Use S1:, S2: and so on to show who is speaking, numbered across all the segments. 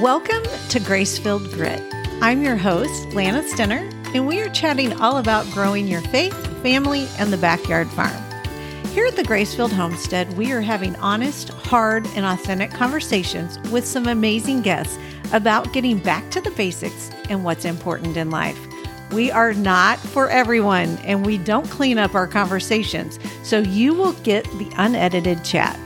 S1: Welcome to Grace Filled Grit. I'm your host, Lana Stenner, and we are chatting all about growing your faith, family, and the backyard farm. Here at the Gracefield Homestead, we are having honest, hard, and authentic conversations with some amazing guests about getting back to the basics and what's important in life. We are not for everyone, and we don't clean up our conversations, so you will get the unedited chat.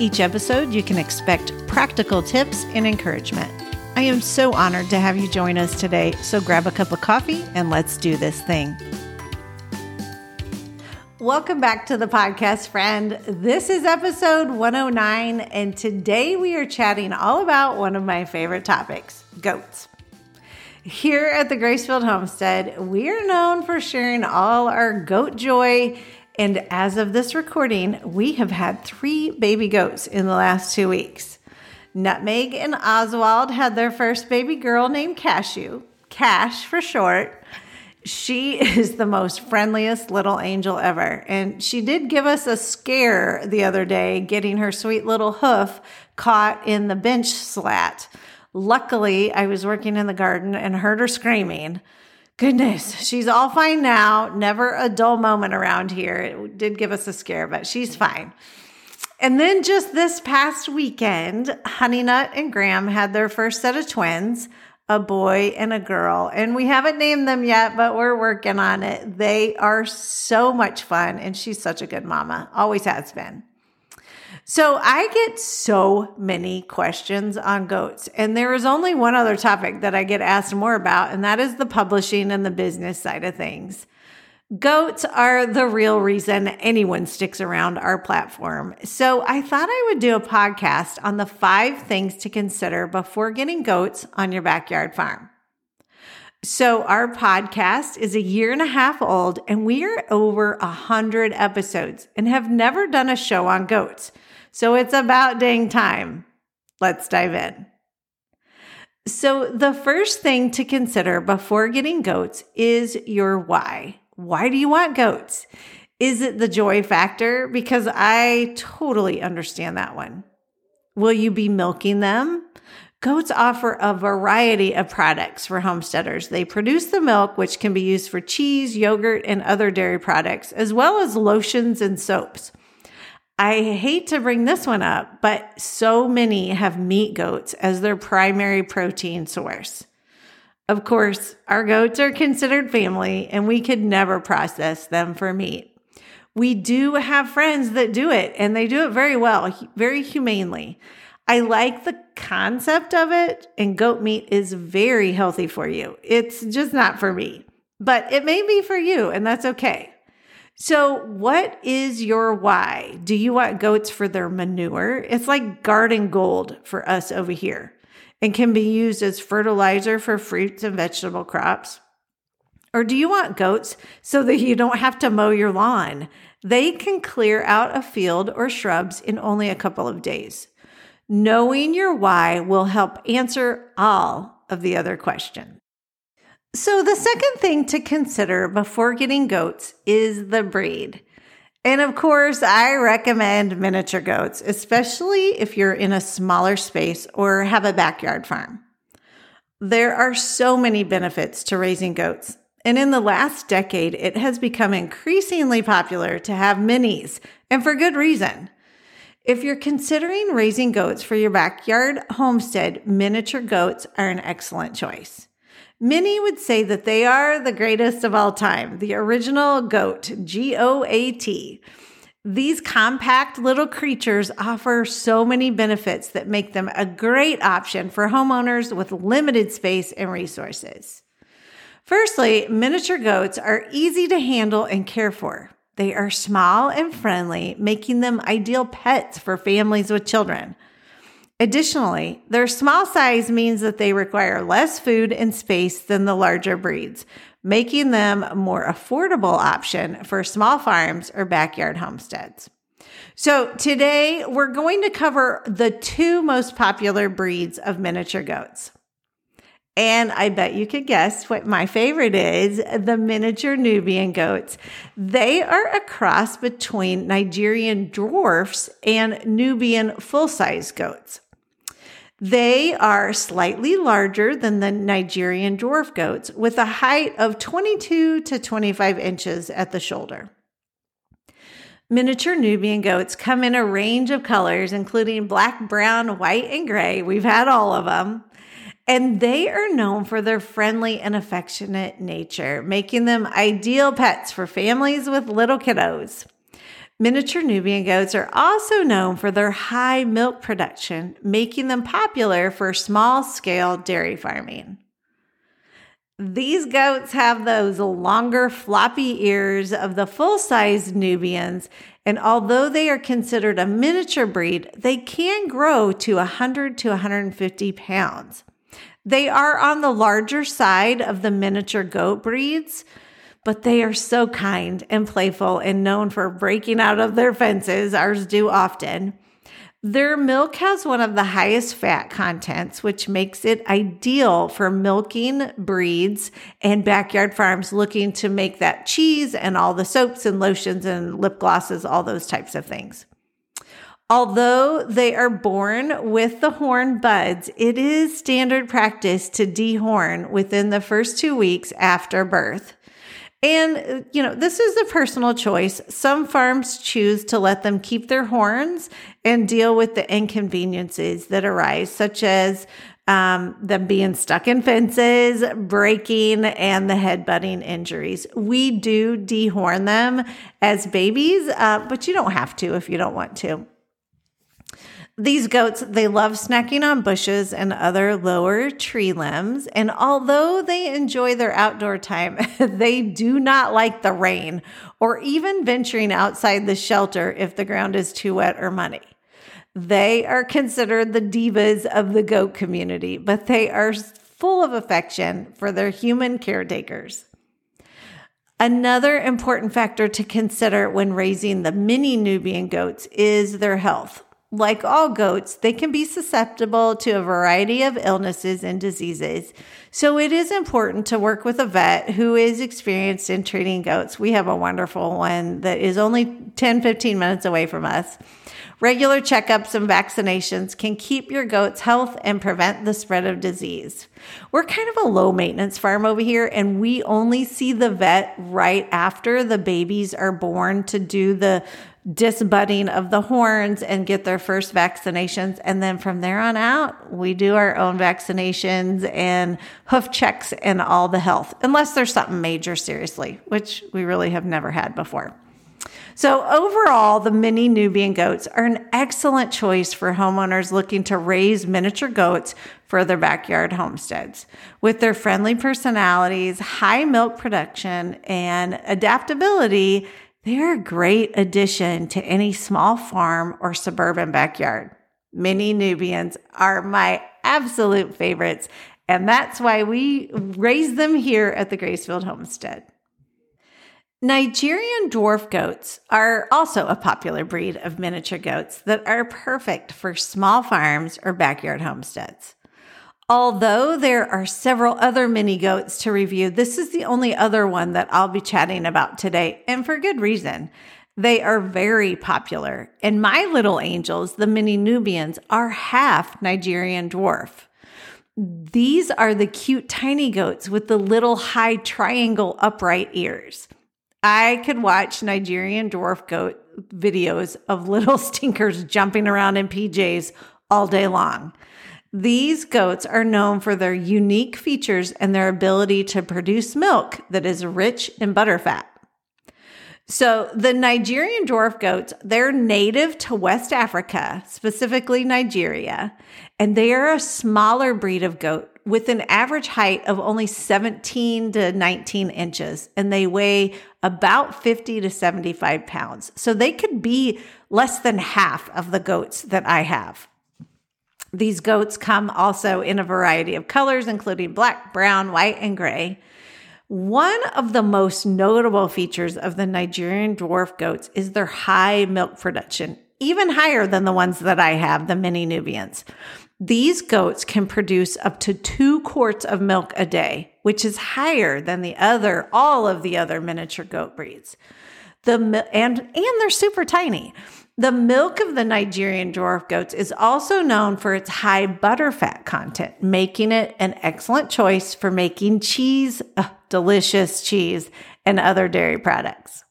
S1: Each episode, you can expect practical tips and encouragement. I am so honored to have you join us today, so grab a cup of coffee and let's do this thing. Welcome back to the podcast, friend. This is episode 109, and today we are chatting all about one of my favorite topics goats. Here at the Gracefield Homestead, we are known for sharing all our goat joy and as of this recording, we have had three baby goats in the last two weeks. Nutmeg and Oswald had their first baby girl named Cashew, Cash for short. She is the most friendliest little angel ever. And she did give us a scare the other day, getting her sweet little hoof caught in the bench slat. Luckily, I was working in the garden and heard her screaming. Goodness, she's all fine now. Never a dull moment around here. It did give us a scare, but she's fine. And then just this past weekend, Honey Nut and Graham had their first set of twins, a boy and a girl. And we haven't named them yet, but we're working on it. They are so much fun, and she's such a good mama, always has been. So I get so many questions on goats, and there is only one other topic that I get asked more about, and that is the publishing and the business side of things. Goats are the real reason anyone sticks around our platform. So I thought I would do a podcast on the five things to consider before getting goats on your backyard farm. So our podcast is a year and a half old and we are over a hundred episodes and have never done a show on goats. So it's about dang time. Let's dive in. So, the first thing to consider before getting goats is your why. Why do you want goats? Is it the joy factor? Because I totally understand that one. Will you be milking them? Goats offer a variety of products for homesteaders. They produce the milk, which can be used for cheese, yogurt, and other dairy products, as well as lotions and soaps. I hate to bring this one up, but so many have meat goats as their primary protein source. Of course, our goats are considered family and we could never process them for meat. We do have friends that do it and they do it very well, very humanely. I like the concept of it, and goat meat is very healthy for you. It's just not for me, but it may be for you, and that's okay. So, what is your why? Do you want goats for their manure? It's like garden gold for us over here and can be used as fertilizer for fruits and vegetable crops. Or do you want goats so that you don't have to mow your lawn? They can clear out a field or shrubs in only a couple of days. Knowing your why will help answer all of the other questions. So, the second thing to consider before getting goats is the breed. And of course, I recommend miniature goats, especially if you're in a smaller space or have a backyard farm. There are so many benefits to raising goats. And in the last decade, it has become increasingly popular to have minis, and for good reason. If you're considering raising goats for your backyard homestead, miniature goats are an excellent choice. Many would say that they are the greatest of all time, the original goat, G O A T. These compact little creatures offer so many benefits that make them a great option for homeowners with limited space and resources. Firstly, miniature goats are easy to handle and care for. They are small and friendly, making them ideal pets for families with children. Additionally, their small size means that they require less food and space than the larger breeds, making them a more affordable option for small farms or backyard homesteads. So, today we're going to cover the two most popular breeds of miniature goats. And I bet you could guess what my favorite is the miniature Nubian goats. They are a cross between Nigerian dwarfs and Nubian full size goats. They are slightly larger than the Nigerian dwarf goats with a height of 22 to 25 inches at the shoulder. Miniature Nubian goats come in a range of colors, including black, brown, white, and gray. We've had all of them. And they are known for their friendly and affectionate nature, making them ideal pets for families with little kiddos. Miniature Nubian goats are also known for their high milk production, making them popular for small scale dairy farming. These goats have those longer, floppy ears of the full sized Nubians, and although they are considered a miniature breed, they can grow to 100 to 150 pounds. They are on the larger side of the miniature goat breeds, but they are so kind and playful and known for breaking out of their fences. Ours do often. Their milk has one of the highest fat contents, which makes it ideal for milking breeds and backyard farms looking to make that cheese and all the soaps and lotions and lip glosses, all those types of things. Although they are born with the horn buds, it is standard practice to dehorn within the first two weeks after birth. And, you know, this is a personal choice. Some farms choose to let them keep their horns and deal with the inconveniences that arise, such as um, them being stuck in fences, breaking, and the head butting injuries. We do dehorn them as babies, uh, but you don't have to if you don't want to. These goats, they love snacking on bushes and other lower tree limbs. And although they enjoy their outdoor time, they do not like the rain or even venturing outside the shelter if the ground is too wet or muddy. They are considered the divas of the goat community, but they are full of affection for their human caretakers. Another important factor to consider when raising the mini Nubian goats is their health. Like all goats, they can be susceptible to a variety of illnesses and diseases. So it is important to work with a vet who is experienced in treating goats. We have a wonderful one that is only 10, 15 minutes away from us. Regular checkups and vaccinations can keep your goat's health and prevent the spread of disease. We're kind of a low maintenance farm over here, and we only see the vet right after the babies are born to do the disbudding of the horns and get their first vaccinations. And then from there on out, we do our own vaccinations and hoof checks and all the health, unless there's something major, seriously, which we really have never had before. So, overall, the mini Nubian goats are an excellent choice for homeowners looking to raise miniature goats for their backyard homesteads. With their friendly personalities, high milk production, and adaptability, they're a great addition to any small farm or suburban backyard. Mini Nubians are my absolute favorites, and that's why we raise them here at the Gracefield Homestead. Nigerian dwarf goats are also a popular breed of miniature goats that are perfect for small farms or backyard homesteads. Although there are several other mini goats to review, this is the only other one that I'll be chatting about today, and for good reason. They are very popular, and my little angels, the mini Nubians, are half Nigerian dwarf. These are the cute tiny goats with the little high triangle upright ears. I could watch Nigerian dwarf goat videos of little stinkers jumping around in PJs all day long. These goats are known for their unique features and their ability to produce milk that is rich in butterfat. So, the Nigerian dwarf goats, they're native to West Africa, specifically Nigeria, and they are a smaller breed of goat with an average height of only 17 to 19 inches, and they weigh about 50 to 75 pounds. So, they could be less than half of the goats that I have. These goats come also in a variety of colors, including black, brown, white, and gray. One of the most notable features of the Nigerian dwarf goats is their high milk production, even higher than the ones that I have, the mini Nubians. These goats can produce up to two quarts of milk a day, which is higher than the other, all of the other miniature goat breeds. The and and they're super tiny. The milk of the Nigerian dwarf goats is also known for its high butterfat content, making it an excellent choice for making cheese, delicious cheese, and other dairy products.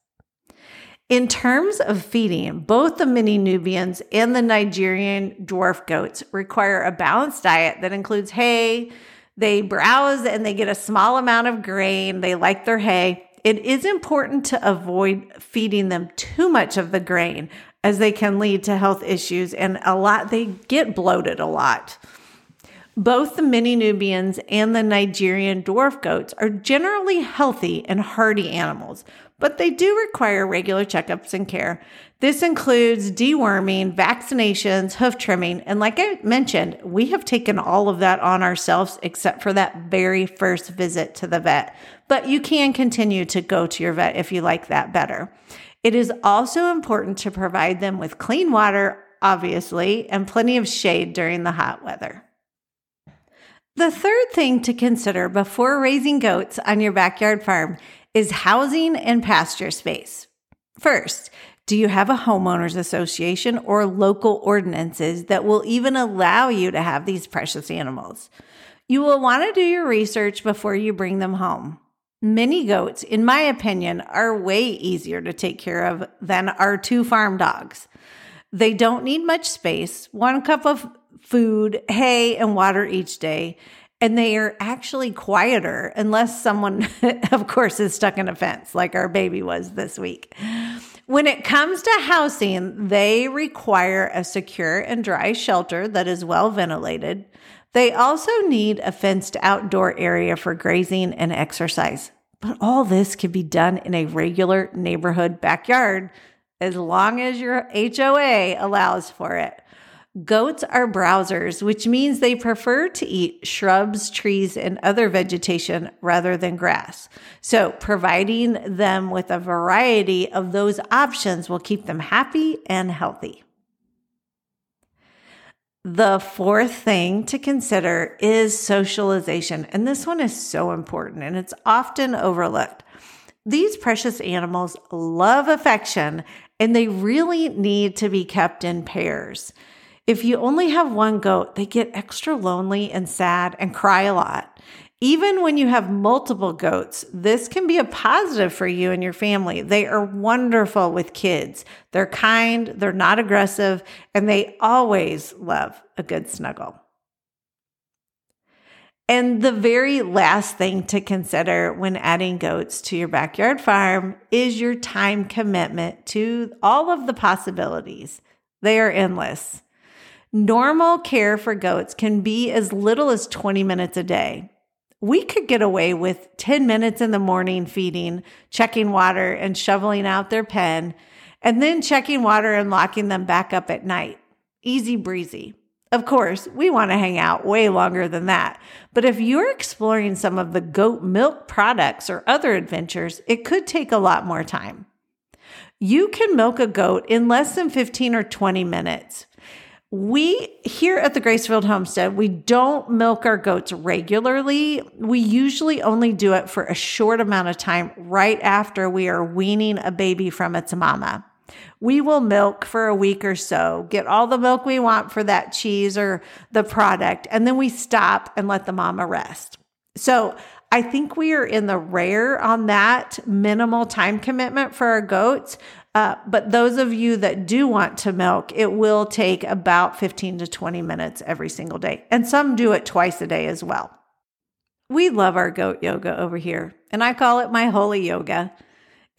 S1: In terms of feeding, both the mini Nubians and the Nigerian dwarf goats require a balanced diet that includes hay. They browse and they get a small amount of grain. They like their hay. It is important to avoid feeding them too much of the grain as they can lead to health issues and a lot, they get bloated a lot. Both the mini Nubians and the Nigerian dwarf goats are generally healthy and hardy animals, but they do require regular checkups and care. This includes deworming, vaccinations, hoof trimming, and like I mentioned, we have taken all of that on ourselves except for that very first visit to the vet. But you can continue to go to your vet if you like that better. It is also important to provide them with clean water, obviously, and plenty of shade during the hot weather. The third thing to consider before raising goats on your backyard farm is housing and pasture space. First, do you have a homeowners association or local ordinances that will even allow you to have these precious animals? You will want to do your research before you bring them home. Mini goats, in my opinion, are way easier to take care of than our two farm dogs. They don't need much space, one cup of food, hay, and water each day. And they are actually quieter unless someone, of course, is stuck in a fence like our baby was this week. When it comes to housing, they require a secure and dry shelter that is well ventilated. They also need a fenced outdoor area for grazing and exercise. But all this can be done in a regular neighborhood backyard as long as your HOA allows for it. Goats are browsers, which means they prefer to eat shrubs, trees, and other vegetation rather than grass. So, providing them with a variety of those options will keep them happy and healthy. The fourth thing to consider is socialization. And this one is so important and it's often overlooked. These precious animals love affection and they really need to be kept in pairs. If you only have one goat, they get extra lonely and sad and cry a lot. Even when you have multiple goats, this can be a positive for you and your family. They are wonderful with kids. They're kind, they're not aggressive, and they always love a good snuggle. And the very last thing to consider when adding goats to your backyard farm is your time commitment to all of the possibilities. They are endless. Normal care for goats can be as little as 20 minutes a day we could get away with 10 minutes in the morning feeding, checking water, and shoveling out their pen, and then checking water and locking them back up at night. Easy breezy. Of course, we want to hang out way longer than that. But if you're exploring some of the goat milk products or other adventures, it could take a lot more time. You can milk a goat in less than 15 or 20 minutes. We here at the Gracefield Homestead, we don't milk our goats regularly. We usually only do it for a short amount of time right after we are weaning a baby from its mama. We will milk for a week or so, get all the milk we want for that cheese or the product, and then we stop and let the mama rest. So I think we are in the rare on that minimal time commitment for our goats. Uh, but those of you that do want to milk, it will take about 15 to 20 minutes every single day. And some do it twice a day as well. We love our goat yoga over here, and I call it my holy yoga.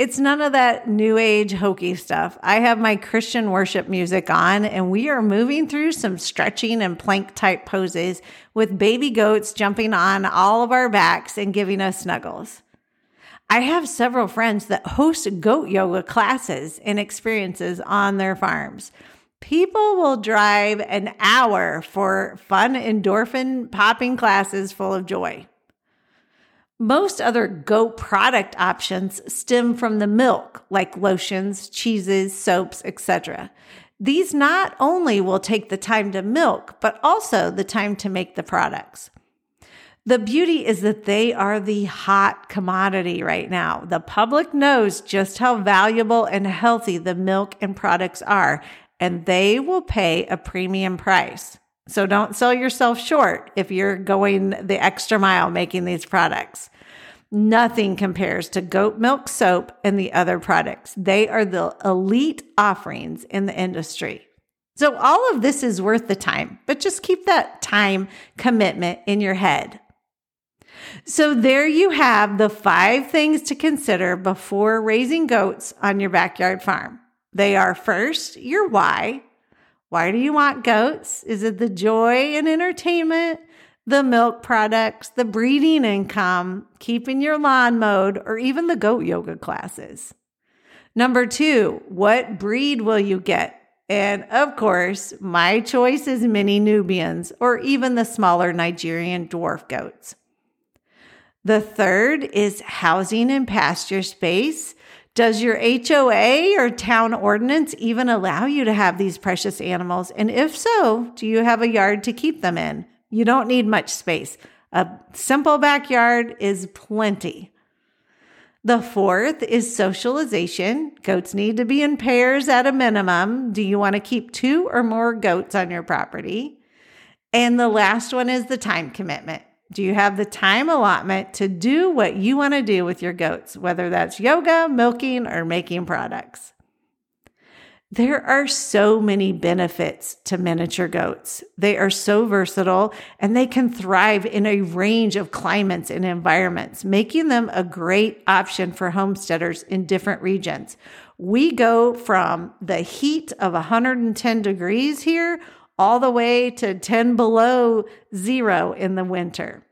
S1: It's none of that new age hokey stuff. I have my Christian worship music on, and we are moving through some stretching and plank type poses with baby goats jumping on all of our backs and giving us snuggles. I have several friends that host goat yoga classes and experiences on their farms. People will drive an hour for fun endorphin popping classes full of joy. Most other goat product options stem from the milk, like lotions, cheeses, soaps, etc. These not only will take the time to milk, but also the time to make the products. The beauty is that they are the hot commodity right now. The public knows just how valuable and healthy the milk and products are, and they will pay a premium price. So don't sell yourself short if you're going the extra mile making these products. Nothing compares to goat milk soap and the other products. They are the elite offerings in the industry. So all of this is worth the time, but just keep that time commitment in your head. So there you have the five things to consider before raising goats on your backyard farm. They are first, your why. Why do you want goats? Is it the joy and entertainment, the milk products, the breeding income, keeping your lawn mowed, or even the goat yoga classes? Number two, what breed will you get? And of course, my choice is mini Nubians or even the smaller Nigerian dwarf goats. The third is housing and pasture space. Does your HOA or town ordinance even allow you to have these precious animals? And if so, do you have a yard to keep them in? You don't need much space. A simple backyard is plenty. The fourth is socialization. Goats need to be in pairs at a minimum. Do you want to keep two or more goats on your property? And the last one is the time commitment. Do you have the time allotment to do what you want to do with your goats, whether that's yoga, milking, or making products? There are so many benefits to miniature goats. They are so versatile and they can thrive in a range of climates and environments, making them a great option for homesteaders in different regions. We go from the heat of 110 degrees here all the way to 10 below zero in the winter.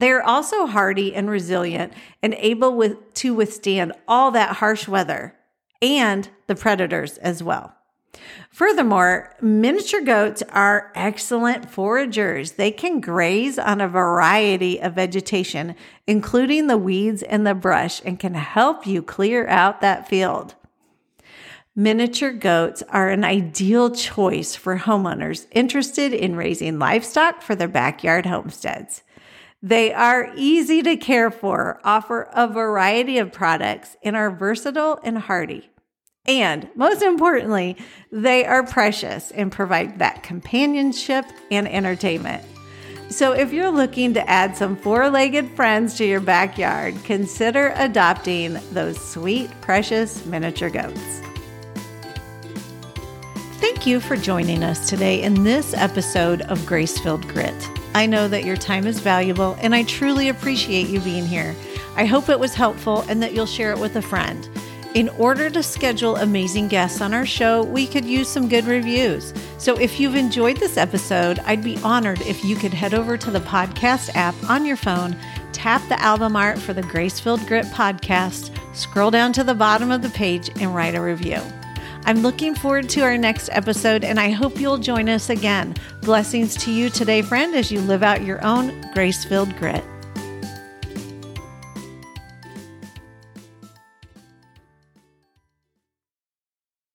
S1: They are also hardy and resilient and able with, to withstand all that harsh weather and the predators as well. Furthermore, miniature goats are excellent foragers. They can graze on a variety of vegetation, including the weeds and the brush, and can help you clear out that field. Miniature goats are an ideal choice for homeowners interested in raising livestock for their backyard homesteads. They are easy to care for, offer a variety of products, and are versatile and hardy. And most importantly, they are precious and provide that companionship and entertainment. So, if you're looking to add some four legged friends to your backyard, consider adopting those sweet, precious miniature goats. Thank you for joining us today in this episode of Grace Filled Grit. I know that your time is valuable and I truly appreciate you being here. I hope it was helpful and that you'll share it with a friend. In order to schedule amazing guests on our show, we could use some good reviews. So if you've enjoyed this episode, I'd be honored if you could head over to the podcast app on your phone, tap the album art for the Grace Filled Grit podcast, scroll down to the bottom of the page, and write a review. I'm looking forward to our next episode, and I hope you'll join us again. Blessings to you today, friend, as you live out your own grace filled grit.